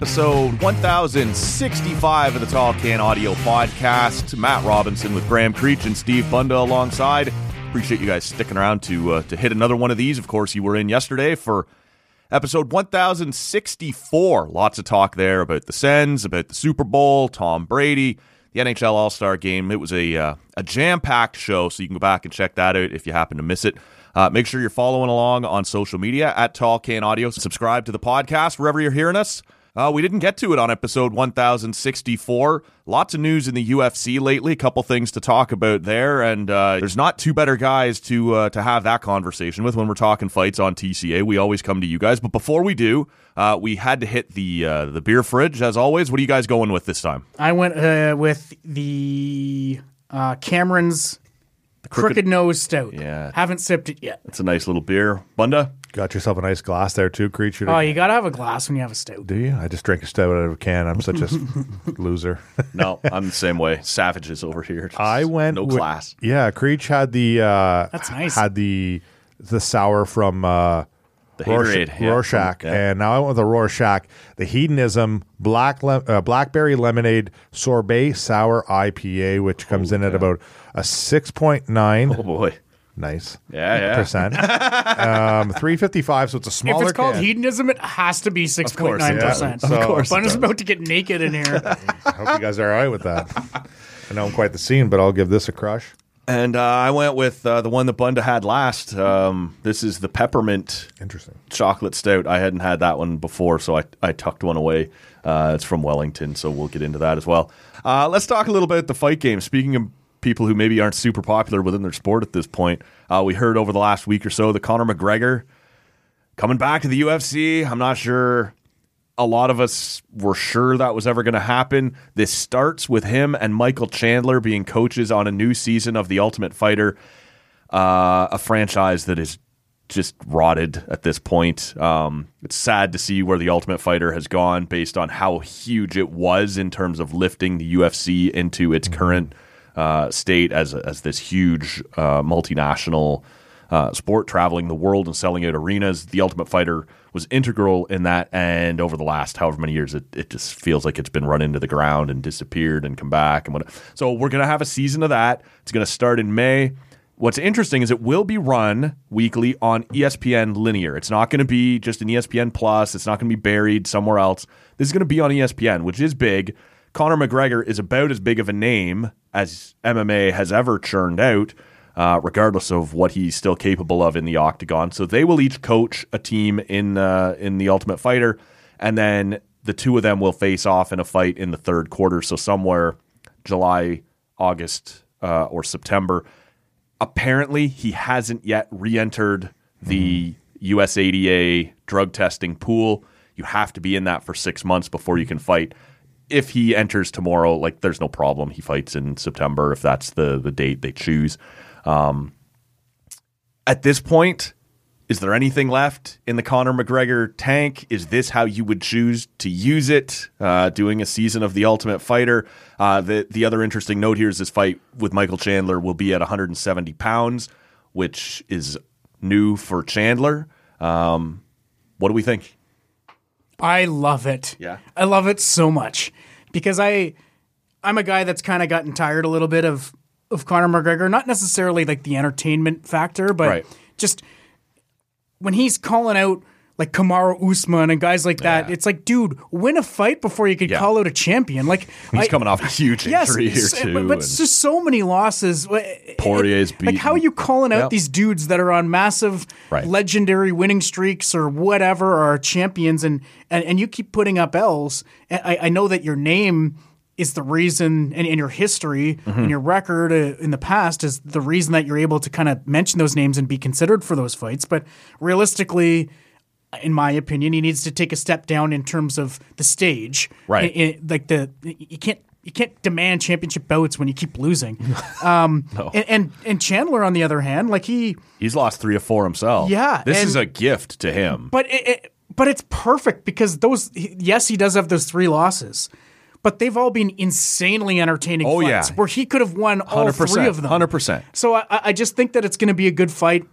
Episode 1065 of the Tall Can Audio Podcast. Matt Robinson with Graham Creech and Steve Bunda alongside. Appreciate you guys sticking around to uh, to hit another one of these. Of course, you were in yesterday for episode 1064. Lots of talk there about the Sens, about the Super Bowl, Tom Brady, the NHL All Star Game. It was a uh, a jam packed show, so you can go back and check that out if you happen to miss it. Uh, make sure you're following along on social media at Tall Can Audio. Subscribe to the podcast wherever you're hearing us. Uh, we didn't get to it on episode 1064. Lots of news in the UFC lately. A couple things to talk about there, and uh, there's not two better guys to uh, to have that conversation with when we're talking fights on TCA. We always come to you guys, but before we do, uh, we had to hit the uh, the beer fridge as always. What are you guys going with this time? I went uh, with the uh, Cameron's Crooked, Nose Stout. Yeah. Haven't sipped it yet. It's a nice little beer, Bunda. Got yourself a nice glass there too, creature. Oh, you got to have a glass when you have a stout. Do you? I just drink a stout out of a can. I'm such a s- loser. No, I'm the same way. Savages over here. Just I went no with- class. Yeah, Creech had the. Uh, That's nice. Had the the sour from uh, The Rorsch- Haterade, yeah. Rorschach, Yeah. and now I went with the Rorschach, the Hedonism Black lem- uh, Blackberry Lemonade Sorbet Sour IPA, which comes in at about a six point nine. Oh boy. Nice. Yeah, yeah. Percent. um, three fifty five. So it's a smaller If it's called can. hedonism, it has to be 6.9%. yeah. Of course it Bunda's does. about to get naked in here. I hope you guys are all right with that. I know I'm quite the scene, but I'll give this a crush. And uh, I went with uh, the one that Bunda had last. Um, this is the peppermint Interesting. chocolate stout. I hadn't had that one before, so I, I tucked one away. Uh, it's from Wellington, so we'll get into that as well. Uh, let's talk a little bit about the fight game. Speaking of people who maybe aren't super popular within their sport at this point, uh, we heard over the last week or so that Conor McGregor coming back to the UFC. I'm not sure a lot of us were sure that was ever going to happen. This starts with him and Michael Chandler being coaches on a new season of The Ultimate Fighter, uh, a franchise that is just rotted at this point. Um, it's sad to see where The Ultimate Fighter has gone based on how huge it was in terms of lifting the UFC into its current uh, state as, as this huge uh, multinational uh, sport traveling the world and selling out arenas. The Ultimate Fighter was integral in that, and over the last however many years, it, it just feels like it's been run into the ground and disappeared and come back and what. So we're gonna have a season of that. It's gonna start in May. What's interesting is it will be run weekly on ESPN Linear. It's not going to be just an ESPN Plus. It's not going to be buried somewhere else. This is going to be on ESPN, which is big. Conor McGregor is about as big of a name as MMA has ever churned out, uh, regardless of what he's still capable of in the octagon. So they will each coach a team in uh, in the Ultimate Fighter, and then the two of them will face off in a fight in the third quarter. So somewhere July, August, uh, or September apparently he hasn't yet re-entered the USADA drug testing pool. You have to be in that for six months before you can fight. If he enters tomorrow, like there's no problem. He fights in September if that's the the date they choose. Um, at this point, is there anything left in the Conor McGregor tank? Is this how you would choose to use it? Uh, doing a season of The Ultimate Fighter. Uh, the the other interesting note here is this fight with Michael Chandler will be at 170 pounds, which is new for Chandler. Um, what do we think? I love it. Yeah. I love it so much because I I'm a guy that's kind of gotten tired a little bit of of Conor McGregor, not necessarily like the entertainment factor, but Right. just when he's calling out like Kamaru Usman and guys like that, Yeah. it's like, dude, win a fight before you could Yeah. call out a champion. Like He's I- coming off a huge Yes, injury here too. but, it's just so many losses. Poirier's Like, how are you calling out Yep. these dudes that are on massive, Right. legendary winning streaks or whatever, or are champions, and, and and you keep putting up L's? I, I know that your name is the reason, and, and your history Mm-hmm. and your record uh, in the past is the reason that you're able to kind of mention those names and be considered for those fights. But realistically. In my opinion, he needs to take a step down in terms of the stage. Right. I- I- like the you can't you can't demand championship bouts when you keep losing. Um, and, and and Chandler on the other hand, like he, He's lost three or four himself. Yeah, this and- is a gift to him. but it, it, but it's perfect because those yes he does have those three losses, but they've all been insanely entertaining. Oh, fights yeah. where he could have won all three of them. Hundred percent. So I, I just think that it's going to be a good fight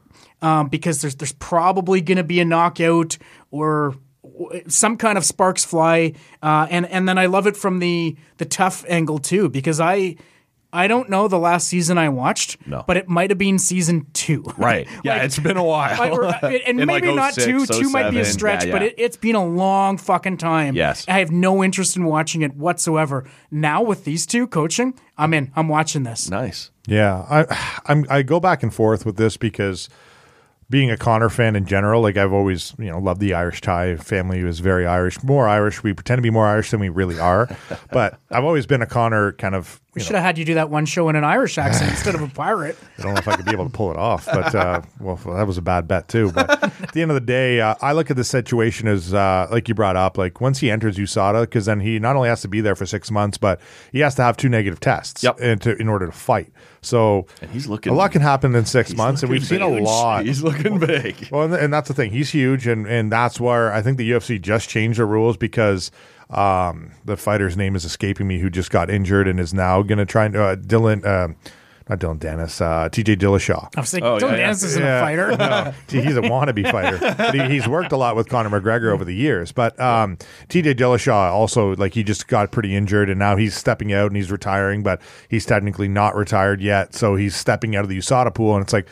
um, because there's there's probably going to be a knockout or some kind of sparks fly, uh, and and then I love it from the the tough angle too because I. I don't know the last season I watched, No. but it might have been season two. Right. Yeah, Like- it's been a while. I- or- and maybe like not 06, two. Two might be a stretch, Yeah, but yeah. it, it's been a long fucking time. Yes. I have no interest in watching it whatsoever. Now with these two coaching, I'm in. I'm watching this. nice. Yeah, I I'm, I go back and forth with this because being a Conor fan in general, like I've always you know loved the Irish tie. Family was very Irish, more Irish. We pretend to be more Irish than we really are, but I've always been a Conor kind of. We You know, should have had you do that one show in an Irish accent instead of a pirate. I don't know if I could be able to pull it off, but uh, well, that was a bad bet too. But at the end of the day, uh, I look at the situation as uh, like you brought up, like once he enters USADA, because then he not only has to be there for six months, but he has to have two negative tests Yep. in, to, in order to fight. So And he's looking- a lot can happen in six months, and we've seen a lot. He's looking big. Well, and, and that's the thing. He's huge, and and that's where I think the UFC just changed the rules because um, the fighter's name is escaping me, who just got injured and is now going to try and uh, Dylan, uh, not Dylan Dennis, uh, T.J. Dillashaw. I was like, Oh, Dylan yeah, yeah. Dennis isn't Yeah. a fighter. No, he's a wannabe fighter. But he, he's worked a lot with Conor McGregor over the years. But um, TJ Dillashaw also, like, he just got pretty injured and now he's stepping out and he's retiring, but he's technically not retired yet. So he's stepping out of the USADA pool. And it's like,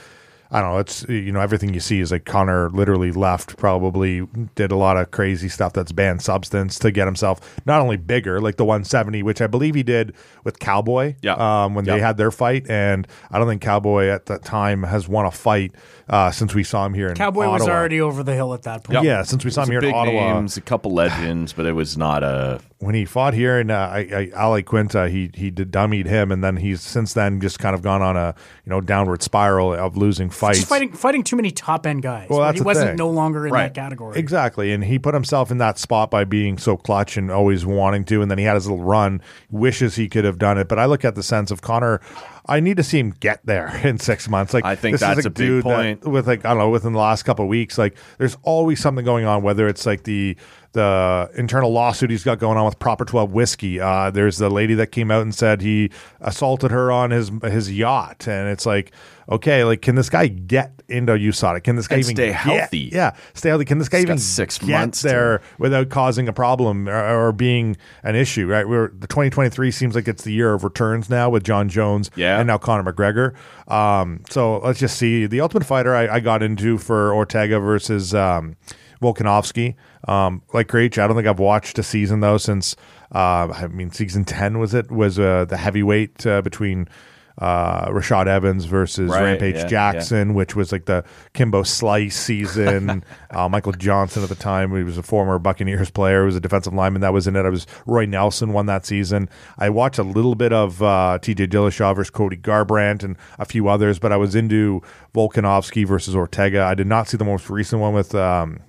I don't know. It's, you know, everything you see is like Conor literally left, probably did a lot of crazy stuff that's banned substance to get himself not only bigger, like the 170, which I believe he did with Cowboy Yeah. um, when they had their fight. And I don't think Cowboy at that time has won a fight uh, since we saw him here in Cowboy was already over the hill at that point. Yeah, since we saw him here in Ottawa. names, a couple legends, but it was not a. When he fought here in uh, I, I, Ali Quinta, he he did dummied him, and then he's since then just kind of gone on a you know downward spiral of losing fights. Just fighting fighting too many top end guys. Well, that's he wasn't thing. no longer in Right. that category. Exactly. And he put himself in that spot by being so clutch and always wanting to. And then he had his little run, wishes he could have done it. But I look at the sense of Conor, I need to see him get there in six months. Like I think this is that's a big that- point. with like, I don't know, within the last couple of weeks, like there's always something going on, whether it's like the the internal lawsuit he's got going on with Proper 12 whiskey. Uh, there's the lady that came out and said he assaulted her on his his yacht. And it's like, okay, like can this guy get into USADA? Can this guy And even stay get- healthy. Yeah, stay healthy. Can this guy He's even six get months to- there without causing a problem or, or being an issue? Right, we're the 2023 seems like it's the year of returns now with Jon Jones Yeah. and now Conor McGregor. Um, so let's just see the Ultimate Fighter I, I got into for Ortega versus um, Volkanovski. Um, like Rach, I don't think I've watched a season though since uh, I mean season 10 was it was uh, the heavyweight uh, between. Uh, Rashad Evans versus Right, Rampage yeah, Jackson, which was like the Kimbo Slice season. uh, Michael Johnson at the time, he was a former Buccaneers player, he was a defensive lineman that was in it. I was Roy Nelson won that season. I watched a little bit of uh, TJ Dillashaw versus Cody Garbrandt and a few others, but I was into Volkanovski versus Ortega. I did not see the most recent one with um,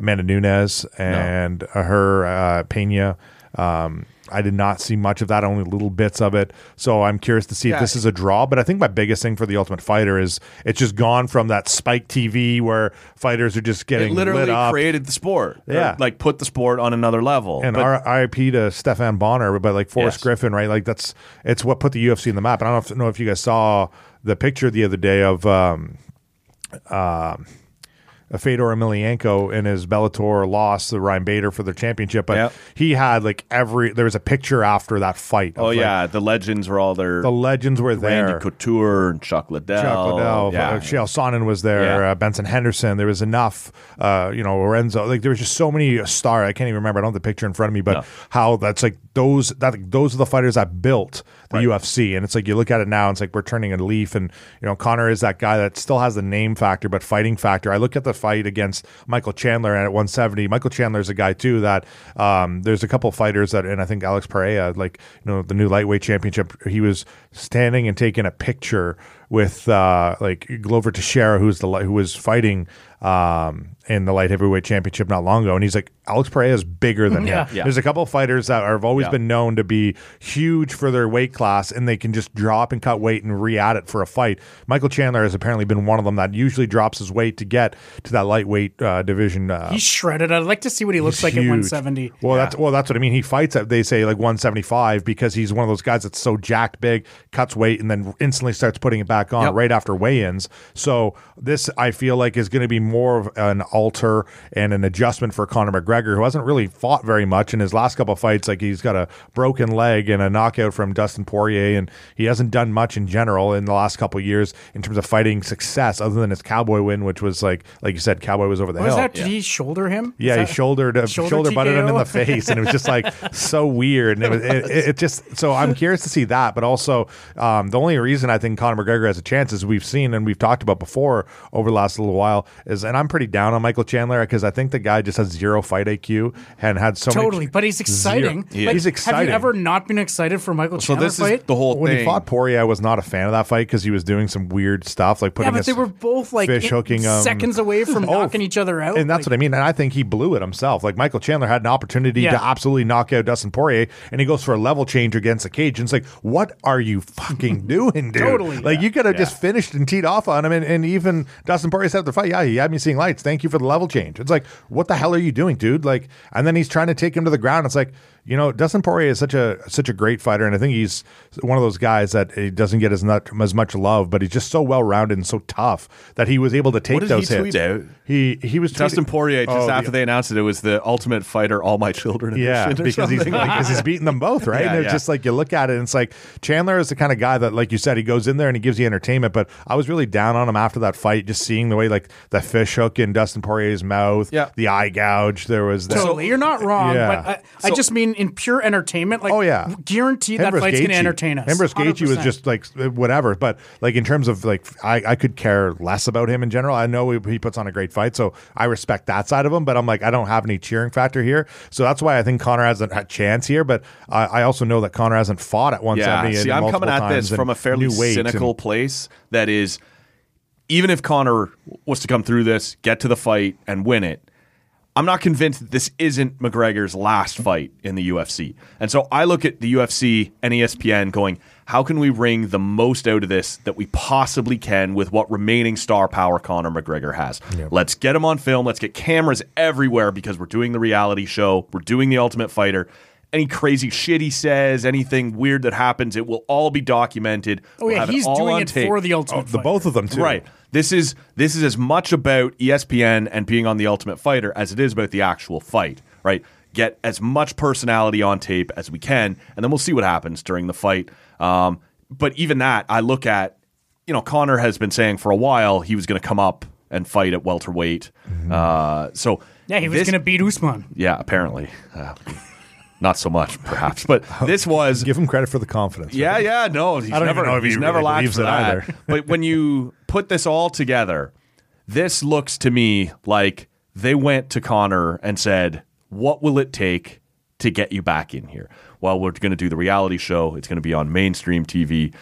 Amanda Nunes and her uh, Pena. Um, I did not see much of that, only little bits of it. So I'm curious to see if this is a draw. But I think my biggest thing for the Ultimate Fighter is it's just gone from that Spike TV where fighters are just It getting lit literally created the sport. Yeah. like put the sport on another level. and But- our RIP to Stephan Bonnar, but like Forrest Yes. Griffin, right? Like that's it's what put the UFC in the map. And I don't know if, know if you guys saw the picture the other day of um, um, Fedor Emelianenko in his Bellator loss to Ryan Bader for their championship, but Yep. he had like every there was a picture after that fight. of, oh like, yeah, the legends were all there. the legends were there. Randy Couture and Chuck Liddell. Chuck Liddell, Yeah. uh, Chael Sonnen was there, Yeah. uh, Benson Henderson. There was enough, uh, you know, Lorenzo. Like there was just so many star. I can't even remember. I don't have the picture in front of me, but No. how that's like those that those are the fighters that built the UFC. And it's like you look at it now, and it's like we're turning a leaf. And you know, Conor is that guy that still has the name factor, but fighting factor. I look at the fight against Michael Chandler at 170. Michael Chandler is a guy too that um, there's a couple fighters that, and I think Alex Pereira, like you know, the new lightweight championship, he was standing and taking a picture with uh, like Glover Teixeira, who's the who was fighting um, in the light heavyweight championship not long ago, and he's like Alex Pereira is bigger than Yeah. him. Yeah. There's a couple of fighters that have always Yeah. been known to be huge for their weight class, and they can just drop and cut weight and re-add it for a fight. Michael Chandler has apparently been one of them that usually drops his weight to get to that lightweight uh, division. Uh, He's shredded. I'd like to see what he looks He's like at 170. Well, that's well, that's what I mean. He fights at they say like 175 because he's one of those guys that's so jacked big, cuts weight, and then instantly starts putting it back on Yep. right after weigh-ins. So this I feel like is going to be more of an alter and an adjustment for Conor McGregor, who hasn't really fought very much in his last couple of fights. Like he's got a broken leg and a knockout from Dustin Poirier, and he hasn't done much in general in the last couple of years in terms of fighting success, other than his Cowboy win, which was like like you said, Cowboy was over the Was hill. that? Did he shoulder him? Yeah, Is he shouldered uh, shoulder shoulder butted him in the face, and it was just like so weird. And it was it, it, it just so I'm curious to see that, but also um, the only reason I think Conor McGregor has a chance as we've seen and we've talked about before over the last little while is, and I'm pretty down on Michael Chandler because I think the guy just has zero fight IQ and had so many Totally, but he's exciting. Zero. Like, He's Have you ever not been excited for Michael So Chandler this fight? is the whole when thing. he fought Poirier, I was not a fan of that fight because he was doing some weird stuff, like yeah, putting but his they were both like fish hooking him. seconds away from Oh, knocking each other out. And that's Like, what I mean. And I think he blew it himself. Like Michael Chandler had an opportunity Yeah. to absolutely knock out Dustin Poirier, and he goes for a level change against the cage. And it's like, what are you fucking doing, dude? Totally, Like yeah. you could have just finished and teed off on him. And, and even Dustin Poirier said after the fight, yeah, he had me seeing lights. Thank you for the level change. It's like, what the hell are you doing, dude? Like, and then he's trying to take him to the ground. It's like, you know, Dustin Poirier is such a such a great fighter, and I think he's one of those guys that he doesn't get as much as much love, but he's just so well rounded and so tough that he was able to take What did those he hits. tweet out? He he was Dustin tweeting- Poirier just Oh, the- after they announced it, it was the Ultimate Fighter All My Children. Yeah, edition or because he's something. because he's beating them both, right? Yeah, and it's yeah. just like you look at it, and it's like Chandler is the kind of guy that, like you said, he goes in there and he gives you entertainment. But I was really down on him after that fight, just seeing the way like the fish hook in Dustin Poirier's mouth, Yeah. the eye gouge. There was that. Totally, you're not wrong, Yeah. but I, I just mean in pure entertainment. Like, Oh, yeah. guarantee that Hembris fight's going to entertain us. Hembris Gaethje was just like uh, whatever, but like in terms of like I, I could care less about him in general. I know he, he puts on a great fight, so I respect that side of him. But I'm like I don't have any cheering factor here, so that's why I think Conor has a, a chance here. But I, I also know that Conor hasn't fought at 170. Yeah, see, in I'm coming at this from a fairly cynical and- place. That is, even if Conor was to come through this, get to the fight, and win it, I'm not convinced that this isn't McGregor's last fight in the UFC. And so I look at the UFC and ESPN going, how can we wring the most out of this that we possibly can with what remaining star power Conor McGregor has? Let's get him on film. Let's get cameras everywhere because we're doing the reality show. We're doing the Ultimate Fighter. Any crazy shit he says, anything weird that happens, it will all be documented. Oh We'll yeah, he's all doing it tape. for the ultimate. Oh, the Fighter. both of them too. Right. This is this is as much about ESPN and being on the Ultimate Fighter as it is about the actual fight. Right. Get as much personality on tape as we can, and then we'll see what happens during the fight. Um, but even that, I look at, you know, Conor has been saying for a while he was going to come up and fight at welterweight. Uh, so Yeah, he was going to beat Usman. Yeah, apparently. Uh, not so much, perhaps, but this was Give him credit for the confidence. yeah, right? yeah, no, he's I don't never, know if he's he never really lacked for it that. either. but when you put this all together, this looks to me like they went to Conor and said, "What will it take to get you back in here?" Well, we're going to do the reality show. It's going to be on mainstream TV.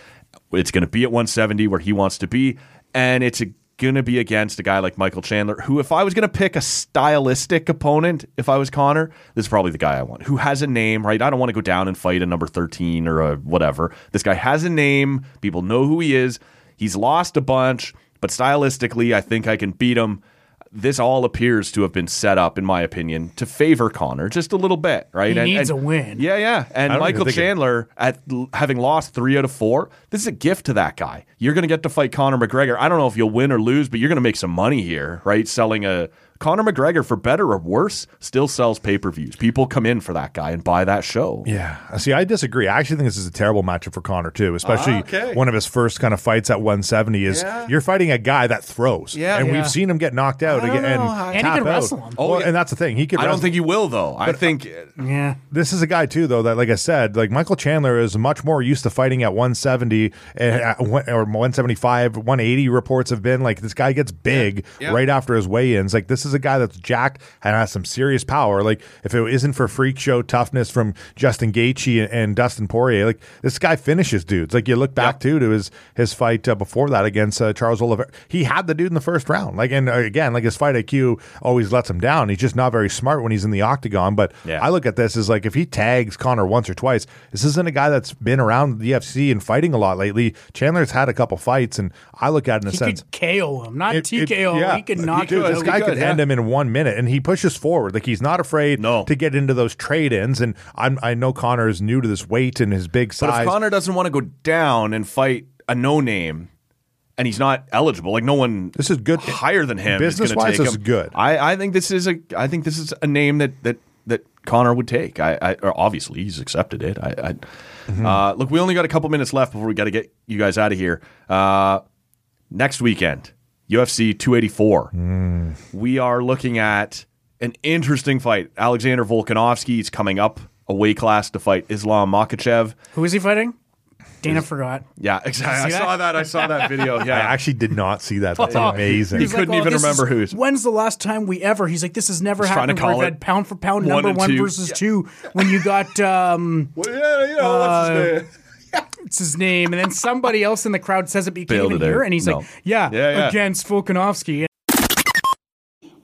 It's going to be at 170 where he wants to be, and it's going to be against a guy like Michael Chandler, who, if I was going to pick a stylistic opponent, if I was Conor, this is probably the guy I want, who has a name, right? I don't want to go down and fight a number 13 or a whatever. This guy has a name. People know who he is. He's lost a bunch, but stylistically, I think I can beat him. This all appears to have been set up, in my opinion, to favor Conor just a little bit, right? He needs a win. Yeah, yeah. And Michael even think it- Chandler, at having lost three out of four, this is a gift to that guy. You're going to get to fight Conor McGregor. I don't know if you'll win or lose, but you're going to make some money here, right? Selling a Conor McGregor, for better or worse, still sells pay per views. People come in for that guy and buy that show. Yeah. See, I disagree. I actually think this is a terrible matchup for Conor, too, especially Ah, okay. one of his first kind of fights at 170 is Yeah. you're fighting a guy that throws. Yeah. And Yeah. we've seen him get knocked out I don't and, and, know he can out. wrestle him. Oh, Well, yeah. and that's the thing. He could I don't wrestle- think he will, though. I think Yeah. this is a guy too, though that, like I said, like Michael Chandler is much more used to fighting at 170 and at or 175, 180. Reports have been like this guy gets big Yeah. right after his weigh-ins. Like this is a guy that's jacked and has some serious power. Like if it isn't for freak show toughness from Justin Gaethje and, and Dustin Poirier, like this guy finishes dudes. Like you look back Yep. too to his his fight uh, before that against uh, Charles Oliveira. He had the dude in the first round. Like and uh, again, like his fight IQ always lets him down. He's just not very smart when he's in the octagon. But Yeah. I look at this as like if he tags Conor once or twice, this isn't a guy that's been around the UFC and fighting a lot lately. Chandler's had a couple fights, and I look at it in a He sense. could KO him, not it- it- TKO. yeah. He could knock Dude, him this guy He could could, end him in one minute, and he pushes forward. Like he's not afraid No. to get into those trade ins. And I'm, I know Conor is new to this weight and his big But size. if Conor doesn't want to go down and fight a no name and he's not eligible. Like no one This is good. higher than him. is Business-wise, take this is good. I, I think this is a I think this is a name that that that Conor would take. I, I or obviously he's accepted it. I, I Mm-hmm. uh, look. We only got a couple minutes left before we got to get you guys out of here. Uh, next weekend, UFC 284. Mm. We are looking at an interesting fight. Alexander Volkanovski is coming up a weight class to fight Islam Makhachev. Who is he fighting? Dana forgot. Yeah, exactly. I See that? saw that. I saw that video. Yeah, I actually did not see that. That's amazing. He couldn't even remember is- who's- When's the last time we ever? He's like, this has never He's trying to happened. Where call we've it had pound for pound one number one two. versus Yeah. two. When you got um, Well, yeah, you know what's his it's his name, and then somebody else in the crowd says it, but you can't Bailed even it out. hear, it, and he's No. like, yeah, Yeah, yeah. against Volkanovski.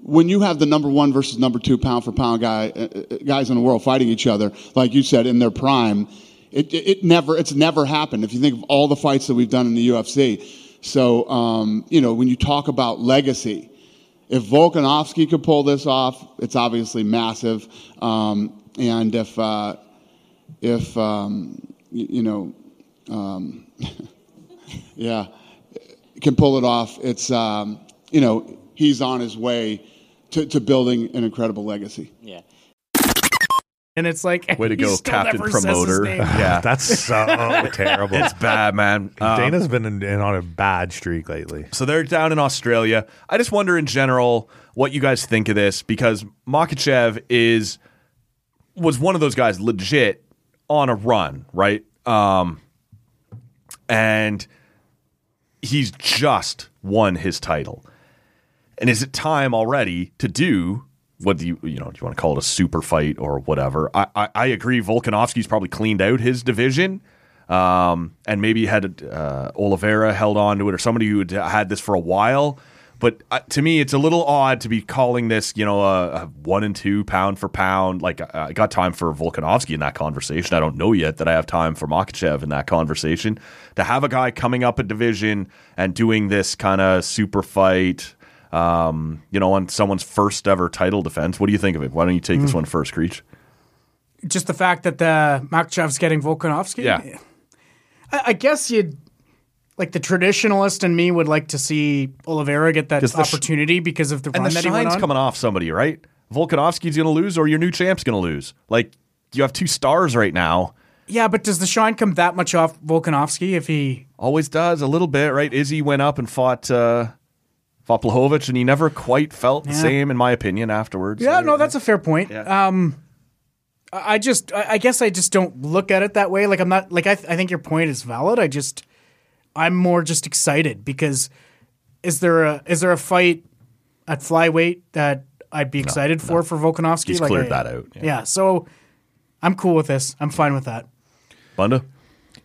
when you have the number one versus number two pound for pound guy uh, uh, guys in the world fighting each other, like you said, in their prime, it, it, it never it's never happened. If you think of all the fights that we've done in the UFC, so um, you know when you talk about legacy, if Volkanovski could pull this off, it's obviously massive. Um, and if uh, if um, y- you know, um, yeah, can pull it off, it's um, you know he's on his way to, to building an incredible legacy. Yeah. And it's like, Way to go, still Captain never says his Promoter. Yeah, That's so terrible. it's bad, man. Um, Dana's been in, in on a bad streak lately. So they're down in Australia. I just wonder in general what you guys think of this because Makhachev is was one of those guys legit on a run, right? Um, and he's just won his title. And is it time already to do what do you you know do you want to call it a super fight or whatever? I I, I agree. Volkanovski's probably cleaned out his division, um, and maybe had uh, Oliveira held on to it or somebody who had had this for a while. But uh, to me, it's a little odd to be calling this, you know, a, a one and two pound for pound. Like uh, I got time for Volkanovski in that conversation. I don't know yet that I have time for Makhachev in that conversation. To have a guy coming up a division and doing this kind of super fight, um, you know, on someone's first ever title defense. What do you think of it? Why don't you take this one first, Creech? Just the fact that the Makhachev's getting Volkanovski. Yeah. I, I guess you'd like the traditionalist and me would like to see Oliveira get that sh- opportunity because of the And the that he went shine's on. coming off somebody, right? Volkanovski's going to lose, or your new champ's going to lose. Like you have two stars right now. Yeah, but does the shine come that much off Volkanovski if he? Always does a little bit, right? Izzy went up and fought uh, fought Blachowicz, and he never quite felt the same, in my opinion. Afterwards, Yeah, no, that's a fair point. Yeah. Um, I just, I I guess I just don't look at it that way. Like I'm not, like I, th- I think your point is valid. I just, I'm more just excited because is there a, is there a fight at flyweight that I'd be excited for for Volkanovski? He's Like, cleared I- that out, yeah. Yeah. so I'm cool with this. I'm fine with that. Bunda.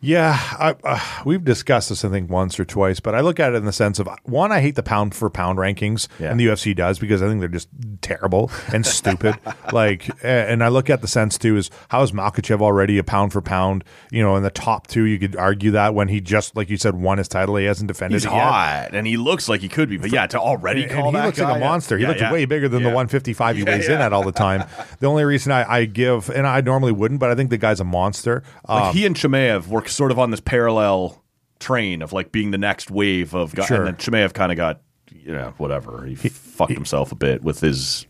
Yeah, I, uh, we've discussed this I think once or twice, but I look at it in the sense of one, I hate the pound for pound rankings, Yeah. and the UFC does because I think they're just terrible and stupid. Like, a- and I look at the sense too is how is Makhachev already a pound for pound? You know, in the top two, you could argue that when he just like you said won his title, he hasn't defended He's it yet. hot, and he looks like he could be. But yeah, to already And call he that looks like a monster. He Yeah, looks yeah. way bigger than the Yeah. 155 he weighs in at all the time. the only reason I, I give, and I normally wouldn't, but I think the guy's a monster. Like Um, he and Chimaev were sort of on this parallel train of like being the next wave of guys. Sure. And then Chimaev kind of got, you know, whatever. He, fucked himself a bit with his.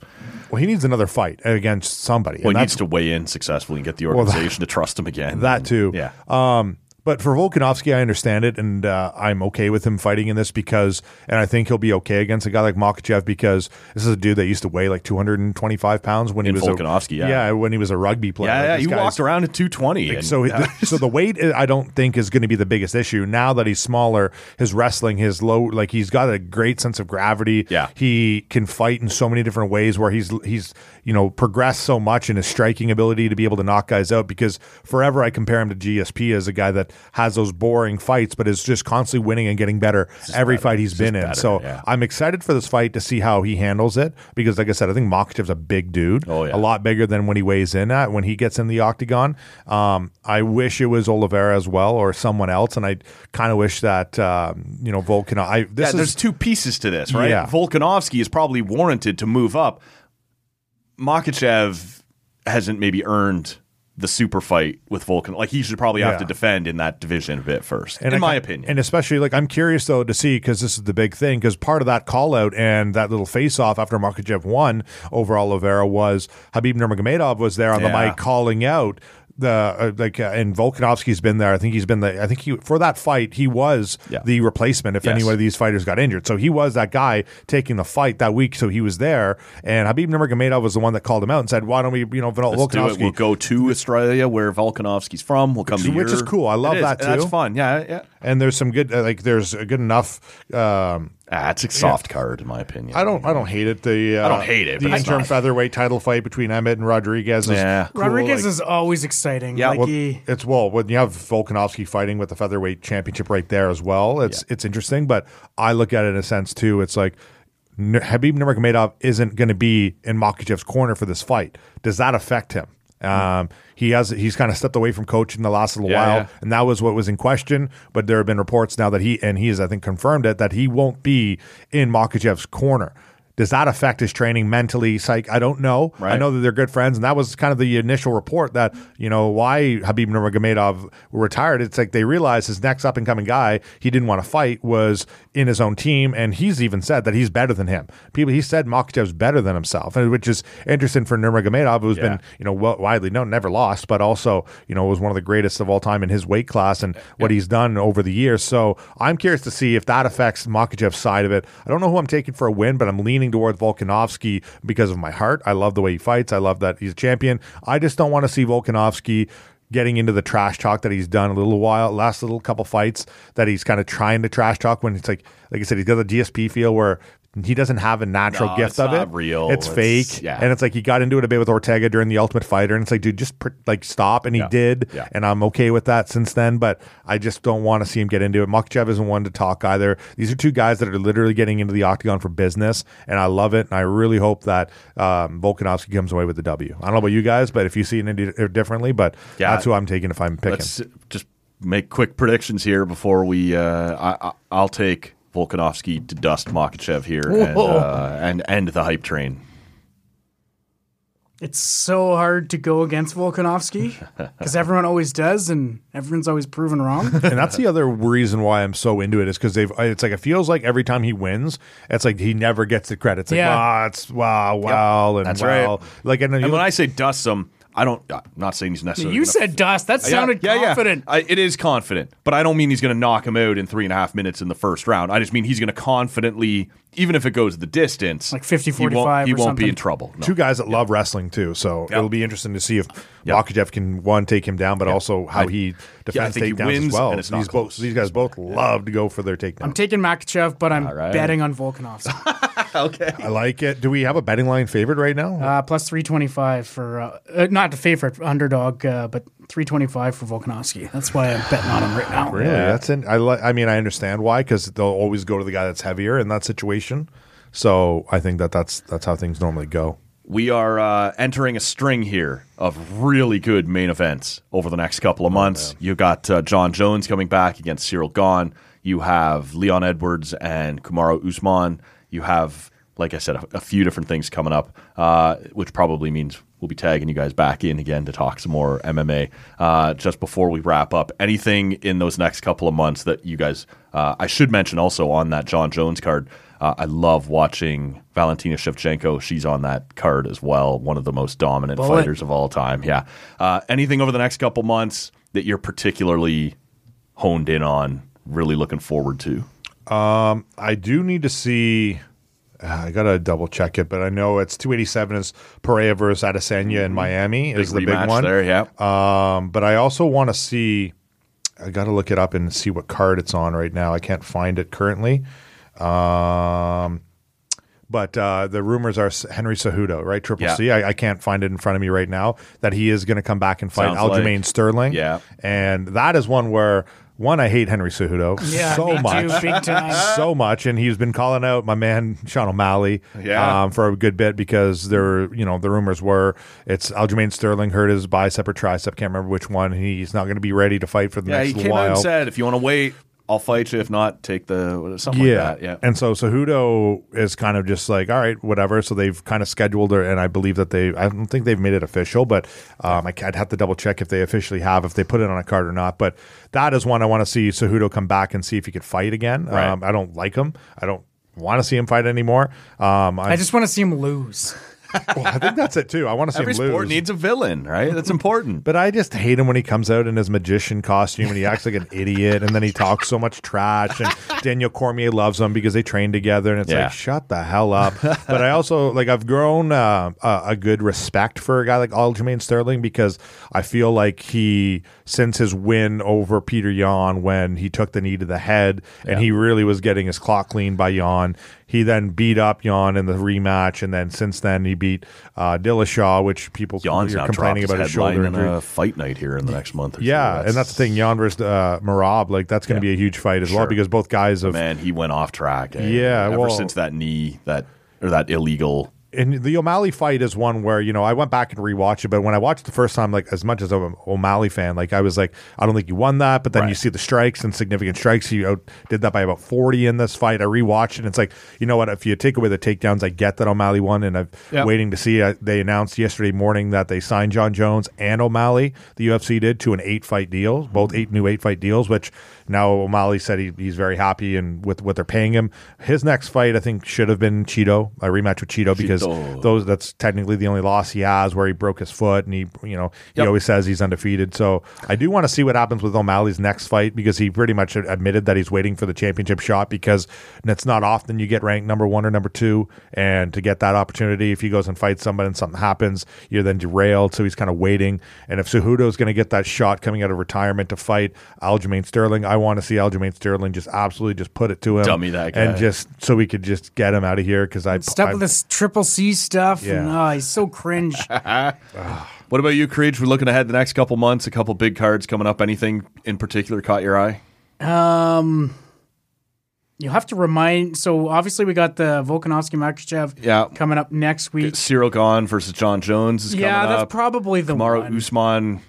well, he needs another fight against somebody. Well, and he needs to weigh in successfully and get the that- organization to trust him again. That too. Yeah. Um, but for Volkanovski, I understand it, and uh, I'm okay with him fighting in this because, and I think he'll be okay against a guy like Makhachev because this is a dude that used to weigh like 225 pounds when he In was Volkanovski, a, yeah. yeah, when he was a rugby player. yeah, Like, yeah. He walked around at 220. and- so, yeah. so the weight I don't think is going to be the biggest issue. Now that he's smaller, his wrestling, his low, like he's got a great sense of gravity. Yeah. he can fight in so many different ways. Where he's he's you know progressed so much in his striking ability to be able to knock guys out. Because forever I compare him to GSP as a guy that has those boring fights, but is just constantly winning and getting better every better. fight he's It's been in. better, so yeah. I'm excited for this fight to see how he handles it. Because like I said, I think Makhachev's a big dude. Oh, yeah. a lot bigger than when he weighs in at when he gets in the octagon. Um, I wish it was Oliveira as well or someone else, and I kind of wish that um, you know Volkan. I this yeah, there's two pieces to this, right? Yeah. Volkanovski is probably warranted to move up. Makhachev hasn't maybe earned the super fight with Vulcan. Like he should probably have Yeah. to defend in that division a bit first, in I my opinion. And especially like I'm curious though to see because this is the big thing because part of that call out and that little face off after Makhachev won over Oliveira was Khabib Nurmagomedov was there on the mic calling out the uh, like uh, and Volkanovski's been there. I think he's been the I think he for that fight he was Yeah. the replacement if Yes. any one of these fighters got injured. So he was that guy taking the fight that week. So he was there and Khabib Nurmagomedov was the one that called him out and said, "Why don't we you know Vol- Let's do it. Volkanovski We'll go to Australia where Volkanovski's from. We'll come to Which is cool. I love that, That's too. fun. Yeah, yeah. and there's some good uh, like there's a good enough um, Ah, it's a soft card in my opinion. I don't. I don't hate it. The uh, I don't hate it, The but it's interim not- featherweight title fight between Emmett and Rodriguez. Is Yeah. cool, Rodriguez like- is always exciting. Yeah, like well, he, It's well when you have Volkanovski fighting with the featherweight championship right there as well. It's it's interesting, but I look at it in a sense too. It's like N- Khabib Nurmagomedov isn't going to be in Makhachev's corner for this fight. Does that affect him? Um, he has he's kind of stepped away from coaching the last little Yeah, while, yeah. and that was what was in question. But there have been reports now that he and he has I think confirmed it that he won't be in Makhachev's corner. Does that affect his training mentally? Psych? I don't know. I know that they're good friends, and that was kind of the initial report that you know why Khabib Nurmagomedov retired. It's like they realized his next up and coming guy he didn't want to fight was in his own team, and he's even said that he's better than him. People he said Makhachev's better than himself, and which is interesting for Nurmagomedov, who's Yeah. been you know well, widely known, never lost, but also you know was one of the greatest of all time in his weight class and what he's done over the years. So I'm curious to see if that affects Makhachev's side of it. I don't know who I'm taking for a win, but I'm leaning towards Volkanovski because of my heart. I love the way he fights. I love that he's a champion. I just don't want to see Volkanovski getting into the trash talk that he's done a little while, last little couple fights that he's kind of trying to trash talk when it's like, like I said, he's got the GSP feel where he doesn't have a natural No, gift it's of not it. real. It's, It's- fake. yeah. And it's like he got into it a bit with Ortega during the Ultimate Fighter, and it's like, dude, just pr- like stop. And he Yeah. did, Yeah. and I'm okay with that since then. But I just don't want to see him get into it. Makhachev isn't one to talk either. These are two guys that are literally getting into the octagon for business, and I love it. And I really hope that um, Volkanovski comes away with the W. I don't know about you guys, but if you see it differently, but Yeah. that's who I'm taking if I'm picking. Let's just make quick predictions here before we. Uh, I, I, I'll take Volkanovski to dust Makhachev here and, uh, and end the hype train. it's so hard to go against Volkanovski because everyone always does, and everyone's always proven wrong. and that's the other reason why I'm so into it is because they've. It's like it feels like every time he wins, it's like he never gets the credit. It's like Yeah. wow, it's wow, wow, and That's wow. right. Like and, then And when look- I say dust him, I don't. I'm not saying he's necessarily. you gonna said dust. That sounded yeah, yeah, confident. Yeah. I, it is confident, but I don't mean he's going to knock him out in three and a half minutes in the first round. I just mean he's going to confidently, even if it goes the distance, Like 50, he won't, he or won't something. be in trouble. No. two guys that love wrestling too. So it'll be interesting to see if Yep. Makhachev can one take him down, but also how he defends think he takedowns wins, as well. and it's not these close. both these guys both love to go for their takedowns. I'm taking Makhachev, but I'm right. betting on Volkanovski. okay. I like it. Do we have a betting line favorite right now? uh, plus 325 for, uh, uh, not the favorite underdog, uh, but 325 for Volkanovski. That's why I'm betting on him right now. really? That's in. I li- I mean, I understand why because they'll always go to the guy that's heavier in that situation. So I think that that's that's how things normally go. We are uh, entering a string here of really good main events over the next couple Oh, of months. you got uh, Jon Jones coming back against Ciryl Gane. You have Leon Edwards and Kamaru Usman. You have, like I said, a, a few different things coming up, uh, which probably means we'll be tagging you guys back in again to talk some more MMA. Uh, just before we wrap up, anything in those next couple of months that you guys, uh, I should mention also on that Jon Jones card. Uh, I love watching Valentina Shevchenko. She's on that card as well. One of the most dominant Bullet. fighters of all time. Yeah. Uh, anything over the next couple months that you're particularly honed in on, really looking forward to? I do need to see. uh, I gotta double check it, but I know it's 287 is Pereira versus Adesanya in Miami is the big one. there. Yeah. Um, but I also want to see. I got to look it up and see what card it's on right now. I can't find it currently. Um, but uh, the rumors are Henry Cejudo, right? Triple Yeah. C. I, I can't find it in front of me right now. That he is going to come back and fight Sounds like- Aljamain Sterling. Yeah. and that is one where one I hate Henry Cejudo Yeah, so much too, big time. so much, and he's been calling out my man Sean O'Malley, Yeah. um, for a good bit because there, you know, the rumors were it's Aljamain Sterling hurt his bicep or tricep, can't remember which one. He's not going to be ready to fight for the Yeah, next he little came out and said, if you want to wait, I'll fight you. If not, take the something yeah. like that. Yeah. And so Cejudo is kind of just like, all right, whatever. So they've kind of scheduled her, and I believe that they, I don't think they've made it official, but um, I, would have to double check if they officially have, if they put it on a card or not. But that is one I want to see Cejudo come back and see if he could fight again. Right. Um, I don't like him. I don't want to see him fight anymore. Um, I just want to see him lose. Well, I think that's it too. I want to see Every him lose. sport needs a villain, right? That's important. But I just hate him when he comes out in his magician costume and he acts like an idiot and then he talks so much trash and Daniel Cormier loves him because they train together and it's Yeah. like shut the hell up. but I also like I've grown uh, a, a good respect for a guy like Aljamain Sterling because I feel like he since his win over Petr Yan when he took the knee to the head and he really was getting his clock cleaned by Yan. He then beat up Yan in the rematch and then since then he beat uh, Dillashaw, which people Yan's you're complaining about his his shoulder in injury. a fight night here in the next month. Or Yeah, so. and that's the thing. Jan versus uh, Merab, like that's going to Yeah. be a huge fight as well because both guys have. man, he went off track. eh? Yeah, ever well- since that knee, that or that illegal. And the O'Malley fight is one where you know I went back and rewatched it, but when I watched it the first time, like as much as I'm an O'Malley fan, like I was like, I don't think you won that. But then you see the strikes and significant strikes. He out did that by about forty in this fight. I rewatched it. and It's like you know what? If you take away the takedowns, I get that O'Malley won, and I'm Yep. waiting to see. Uh, they announced yesterday morning that they signed Jon Jones and O'Malley. The UFC did to an eight fight deal, both eight new eight fight deals, which now O'Malley said he, he's very happy and with what they're paying him. His next fight, I think, should have been Chito, a rematch with Chito, because Chito. those that's technically the only loss he has where he broke his foot and he you know he Yep. always says he's undefeated. So I do want to see what happens with O'Malley's next fight because he pretty much admitted that he's waiting for the championship shot because it's not often you get ranked number one or number two and to get that opportunity if he goes and fights somebody and something happens you're then derailed so he's kind of waiting and if Cejudo is going to get that shot coming out of retirement to fight Aljamain Sterling I want to see Aljamain Sterling just absolutely just put it to him Dummy that and just so we could just get him out of here because I Stuff I- with this triple C stuff. Yeah. And, oh, he's so cringe. What about you, Creech? We're looking ahead the next couple months. A couple big cards coming up. Anything in particular caught your eye? Um, you have to remind. So obviously we got the Volkanovski Makhachev Yeah. coming up next week. Ciryl Gane versus Jon Jones is Yeah, coming that's probably the Kamaru one. Usman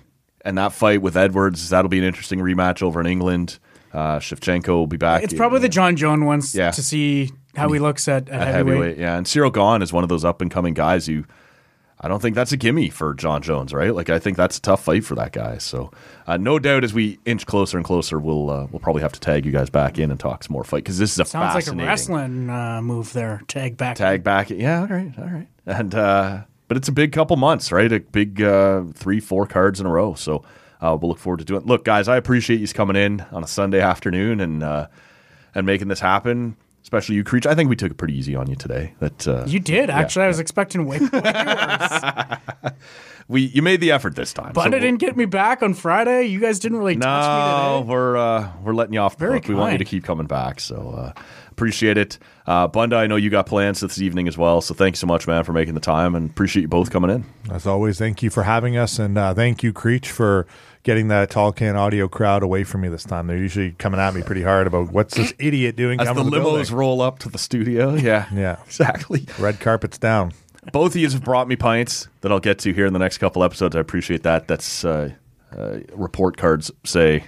and that fight with Edwards. That'll be an interesting rematch over in England. Uh, Shevchenko will be back. It's probably the Jon Jones ones Yeah. to see how he looks at, at, at heavyweight. heavyweight. Yeah, and Ciryl Gane is one of those up and coming guys who I don't think that's a gimme for Jon Jones, right? Like I think that's a tough fight for that guy. So uh, no doubt, as we inch closer and closer, we'll uh, we'll probably have to tag you guys back in and talk some more fight because this is a Sounds like a wrestling uh, move there. Tag back. tag back. Yeah, all right, all right, and uh, but it's a big couple months, right? A big uh, three, four cards in a row. So. Uh, we'll look forward to doing. Look, guys, I appreciate you coming in on a Sunday afternoon and uh, and making this happen. Especially you, Creech. I think we took it pretty easy on you today. That uh, You did actually. I was expecting way, way worse. we you made the effort this time. But so it didn't get me back on Friday. You guys didn't really touch me No, today. we're uh, we're letting you off the Very hook. We want you to keep coming back. So uh, appreciate it, uh, Bunda. I know you got plans this evening as well. So thanks so much, man, for making the time, and appreciate you both coming in. As always, thank you for having us, and uh, thank you, Creech, for getting that tall can audio crowd away from me this time. They're usually coming at me pretty hard about what's this idiot doing As the to the limos building? roll up to the studio, yeah, Yeah. exactly. Red carpet's down. Both of you have brought me pints that I'll get to here in the next couple episodes. I appreciate that. That's uh, uh, report cards say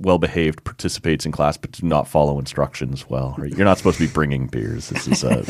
well behaved, participates in class, but do not follow instructions. Well, right? you're not supposed to be bringing beers. This is uh,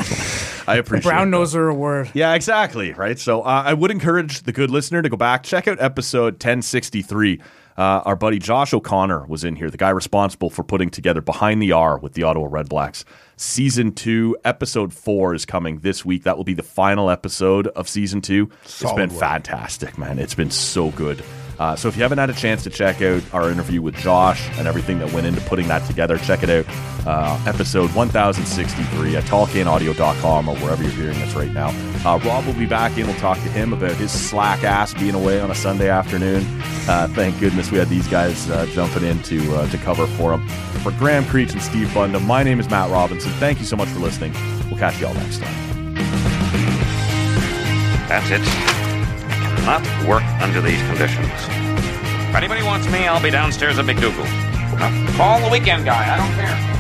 I appreciate Brown that. noser award. Yeah, exactly. Right. So uh, I would encourage the good listener to go back, check out episode 1063. Uh, our buddy Josh O'Connor was in here, the guy responsible for putting together Behind the R with the Ottawa Red Blacks. Season two, episode four is coming this week. That will be the final episode of season two. it's been fantastic, man. It's been so good. Uh, so if you haven't had a chance to check out our interview with Josh and everything that went into putting that together, check it out. Uh, episode 1063 at tallcanaudio.com or wherever you're hearing this right now. Uh, Rob will be back in. We'll talk to him about his slack ass being away on a Sunday afternoon. Uh, thank goodness we had these guys uh, jumping in to, uh, to cover for him. For Graham Creech and Steve Bunda, my name is Matt Robinson. Thank you so much for listening. We'll catch you all next time. That's it. Cannot work under these conditions. If anybody wants me, I'll be downstairs at McDougal's. Now, call the weekend guy. I don't care.